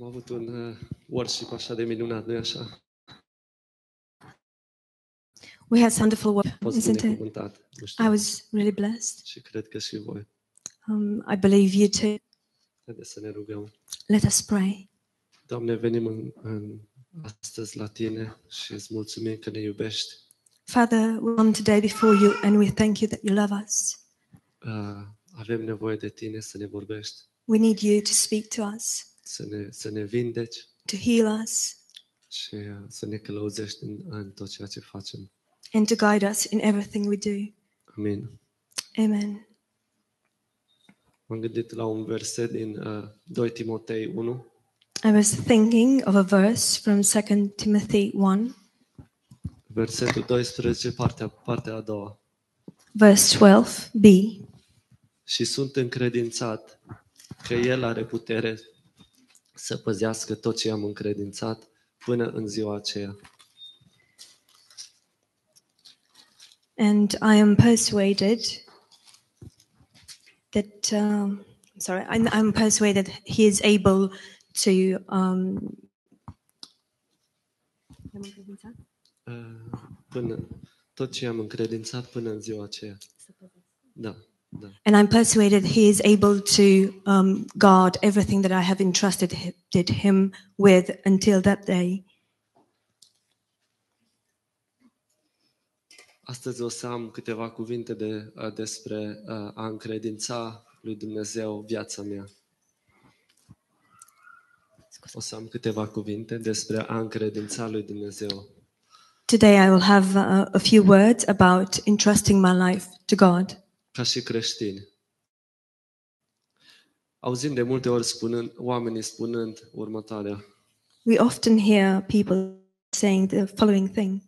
Am avut un uh, worship așa de minunat, nu-i așa? We had wonderful work, A fost isn't it? binecuvântat. Nu știu. I was really blessed. Și cred că și voi. Um, I believe you too. Haideți să ne rugăm. Let us pray. Doamne, venim în, în astăzi la Tine și îți mulțumim că ne iubești. Father, we come today before you and we thank you that you love us. Uh, avem nevoie de Tine să ne vorbești, We need you to speak to us, să ne, să ne vindeci to heal us, și uh, să ne călăuzești în, în tot ceea ce facem. and to guide us in everything we do. Amin. Amen. M-am gândit la un verset din uh, 2 Timotei 1, I was thinking of a verse from 2 Timothy 1, versetul 12, partea, partea a doua. verse 12b. Și sunt încredințat că El are putere să păzească tot ce am încredințat până în ziua aceea. And I am persuaded that, um, sorry, I'm, I'm persuaded he is able to. Um, Uh, Până, tot ce am încredințat până în ziua aceea. Da, da. And I'm persuaded he is able to um, guard everything that I have entrusted hi- him with until that day. Astăzi o să am câteva cuvinte de, uh, despre uh, a încredința lui Dumnezeu viața mea. O să am câteva cuvinte despre a încredința lui Dumnezeu. Today I will have uh, a few words about entrusting my life to God. Ca și creștini. Auzim de multe ori spunând, oamenii spunând următoarea. We often hear people saying the following thing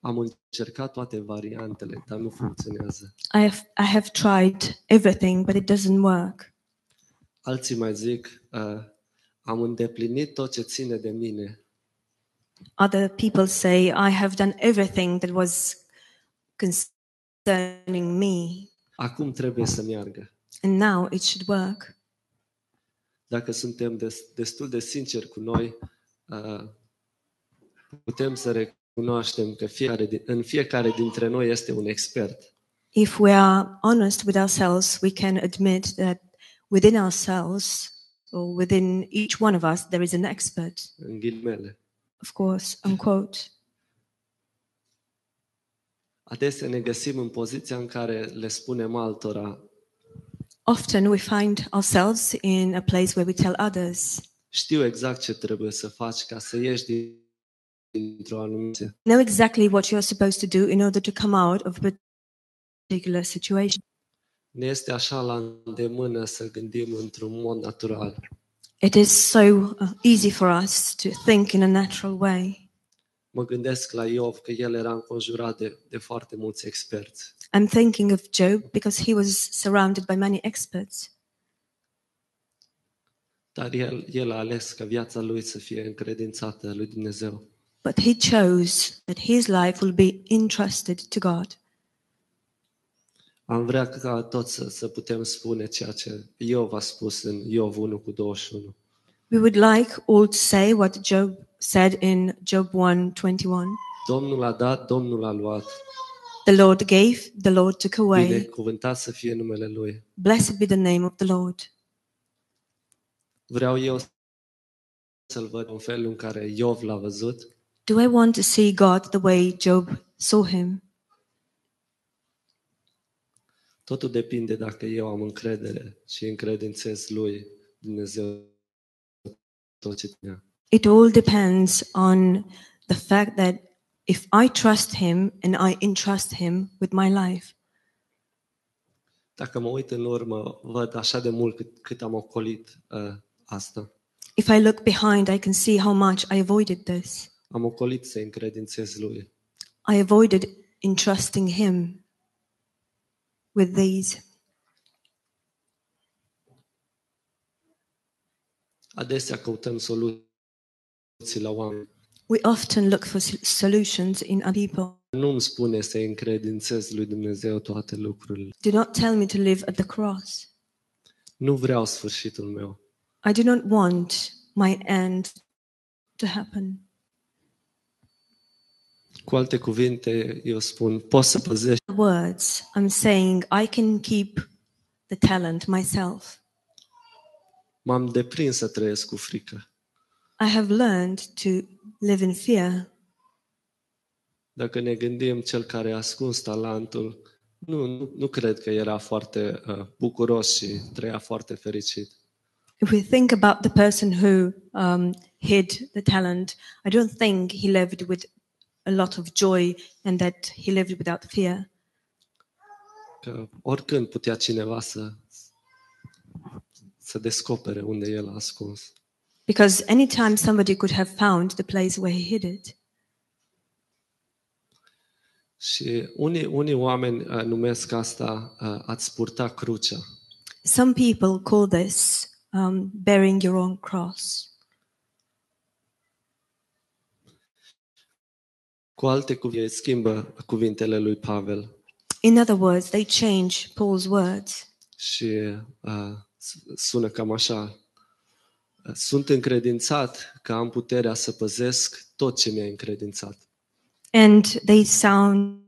Am încercat toate variantele, dar nu funcționează. I have, I have tried everything, but it doesn't work. Alții mai zic, uh, am îndeplinit tot ce ține de mine, Other people say, I have done everything that was concerning me, acum trebuie să meargă. and now it should work. Dacă suntem des, destul de sinceri cu noi, uh, putem să recunoaștem că fiecare, din- în fiecare dintre noi este un expert. If we are honest with ourselves, we can admit that within ourselves, or within each one of us, there is an expert, În ghilimele. of course, unquote. Adesea ne găsim în poziția în care le spunem altora, Often we find ourselves in a place where we tell others, știu exact ce trebuie să faci ca să ieși din- dintr-o anumită. know exactly what you're supposed to do in order to come out of a particular situation. Ne este așa la îndemână să gândim într-un mod natural. It is so uh, easy for us to think in a natural way. Mă gândesc la Iov că el era înconjurat de, de foarte mulți experți. I'm thinking of Job because he was surrounded by many experts, Dar el, el a ales ca viața lui să fie încredințată lui Dumnezeu. but he chose that his life will be entrusted to God. Am vrea ca toți să, să putem spune ceea ce Iov a spus în Iov 1 cu 21. We would like all to say what Job said in Job 1:21. Domnul a dat, Domnul a luat. The Lord gave, the Lord took away. Binecuvântat să fie numele Lui. Blessed be the name of the Lord. Vreau eu să-L văd în felul în care Iov l-a văzut Do I want to see God the way Job saw him? Totul depinde dacă eu am încredere și încredințez lui Dumnezeu tot ce tinea. It all depends on the fact that if I trust him and I entrust him with my life. Dacă mă uit în urmă, văd așa de mult cât, cât am ocolit uh, asta. If I look behind, I can see how much I avoided this. Am ocolit să încredințez lui. I avoided entrusting him with these. Adesea căutăm soluții la oameni. We often look for sol- solutions in other people. Nu îmi spune să încredințez lui Dumnezeu toate lucrurile. Do not tell me to live at the cross. Nu vreau sfârșitul meu. I do not want my end to happen. Cu alte cuvinte, eu spun, poți să păzești Words, I'm saying I can keep the talent myself. M-am deprins să trăiesc cu frică. I have learned to live in fear. Dacă ne gândim cel care a ascuns talentul, nu, nu, nu cred că era foarte uh, bucuros și trăia foarte fericit. If we think about the person who um, hid the talent, I don't think he lived with a lot of joy and that he lived without fear. Că oricând putea cineva să, să descopere unde el a ascuns. Because anytime somebody could have found the place where he hid it. Și unii, unii oameni uh, numesc asta uh, ați purta crucea. Some people call this um, bearing your own cross. Cu alte cuvinte, schimbă cuvintele lui Pavel In other words, they change Paul's words. și uh, sună cam așa. Sunt încredințat că am puterea să păzesc tot ce mi-ai încredințat. And they sound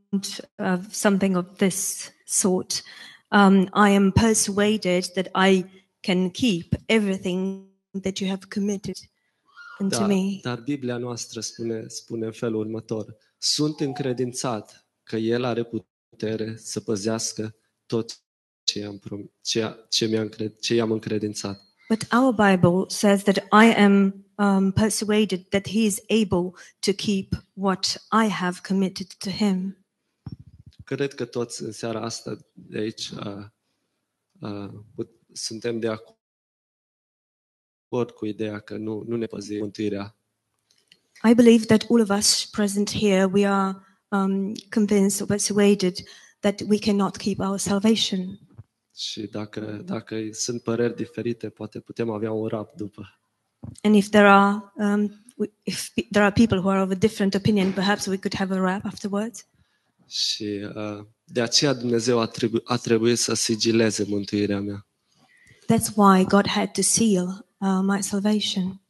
uh, something of this sort. Um, I am persuaded that I can keep everything that you have committed unto Dar, me. dar Biblia noastră spune, spune în felul următor. Sunt încredințat că El are putere să păzească tot ce, i-am, prom- ce, ce, mi-am încred- ce i-am încredințat. But our Bible says that I am um, persuaded that He is able to keep what I have committed to Him. Cred că toți în seara asta de aici uh, uh, put- suntem de acord cu ideea că nu, nu ne păzi mântuirea. I believe that all of us present here, we are um, convinced or persuaded that we cannot keep our salvation. Și dacă, dacă sunt păreri diferite, poate putem avea un rap după. And if there are um, w- if pe- there are people who are of a different opinion, perhaps we could have a rap afterwards. Și uh, de aceea Dumnezeu a, trebu- a trebuit să sigileze mântuirea mea. That's why God had to seal uh, my salvation.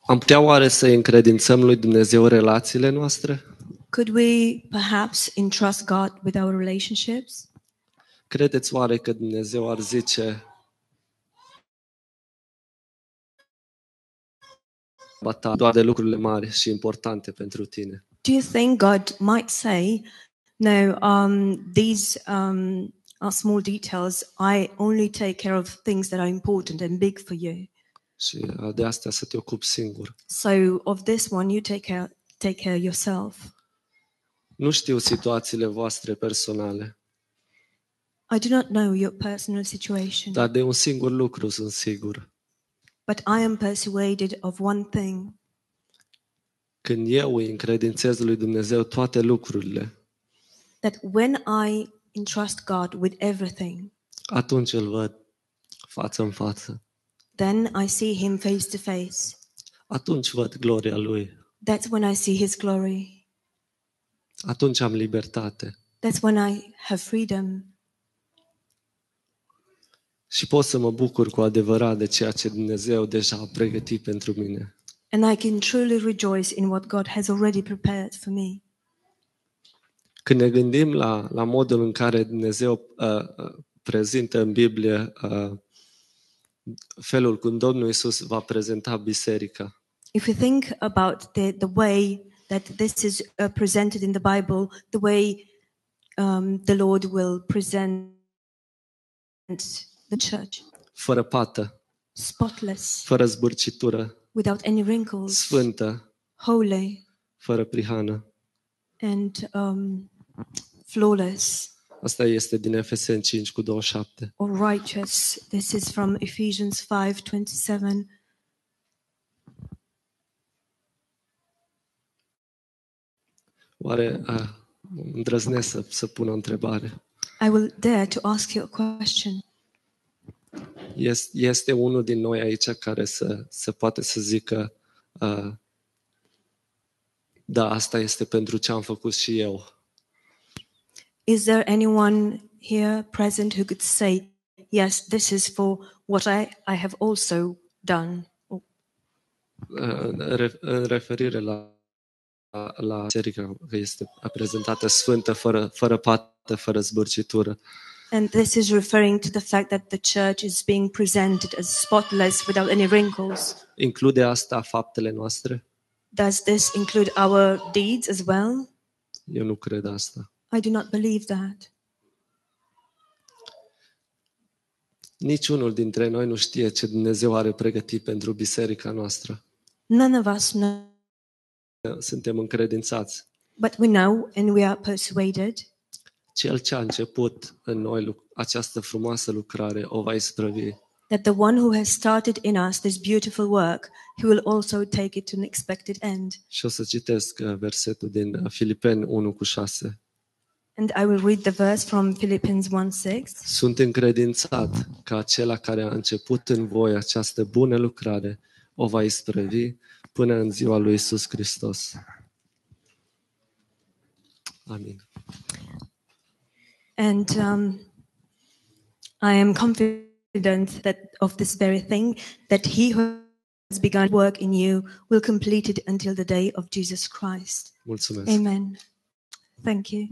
Am putea oare să încredințăm lui Dumnezeu relațiile noastre? Could we perhaps entrust God with our relationships? Credeți oare că Dumnezeu ar zice bata doar de lucrurile mari și importante pentru tine? Do you think God might say, "No, um, these um, are small details. I only take care of things that are important and big for you. Și uh, de asta să te ocupi singur. So of this one, you take care take care yourself." Nu știu situațiile voastre personale, I do not know your personal situation, dar de un singur lucru sunt sigur. but I am persuaded of one thing. Când eu îi încredințez lui Dumnezeu toate lucrurile, that when I entrust God with everything, atunci îl văd față în față. then I see Him face to face. Atunci văd gloria lui. That's when I see His glory. Atunci am libertate. That's when I have freedom. Și pot să mă bucur cu adevărat de ceea ce Dumnezeu deja a pregătit pentru mine. And I can truly rejoice in what God has already prepared for me. Când ne gândim la, la modul în care Dumnezeu uh, uh, prezintă în Biblie uh, felul cum Domnul Isus va prezenta biserica, If we think about the, the way that this is uh, presented in the Bible, the way um, the Lord will present the church, fără pată, spotless, fără zbârcitură, without any wrinkles, sfântă, holy, fără prihană. and um, flawless Asta este din Efeseni 5 cu 27. or righteous. This is from Ephesians 5:27. Oare uh, îndrăznesc să, să pun o întrebare? I will dare to ask you a question. Este, este unul din noi aici care să, să poate să zică uh, da, asta este pentru ce am făcut și eu. Is there anyone here present who could say, yes, this is for what I, I have also done. în re- în referire la, la, la biserică, că este prezentată sfântă, fără, fără pată, fără zbârcitură. And this is referring to the fact that the church is being presented as spotless without any wrinkles. Include asta faptele noastre? Does this include our deeds as well? Eu nu cred asta. I do not believe that. Niciunul dintre noi nu știe ce Dumnezeu are pregătit pentru biserica noastră. None of us know, Suntem încredințați. but we know and we are persuaded Cel ce a început în noi lu- această frumoasă lucrare o va isprăvi. that the one who has started in us this beautiful work, he will also take it to an expected end. Și o să citesc uh, versetul din uh, Filipeni 1 cu 6. And I will read the verse from Philippians 1 6. Sunt încredințat că acela care a început în voi această bună lucrare o va isprăvi până în ziua lui Isus Hristos. Amin. And um, I am confident that of this very thing, that he who has begun work in you will complete it until the day of Jesus Christ. Mulțumesc. Amen. Thank you.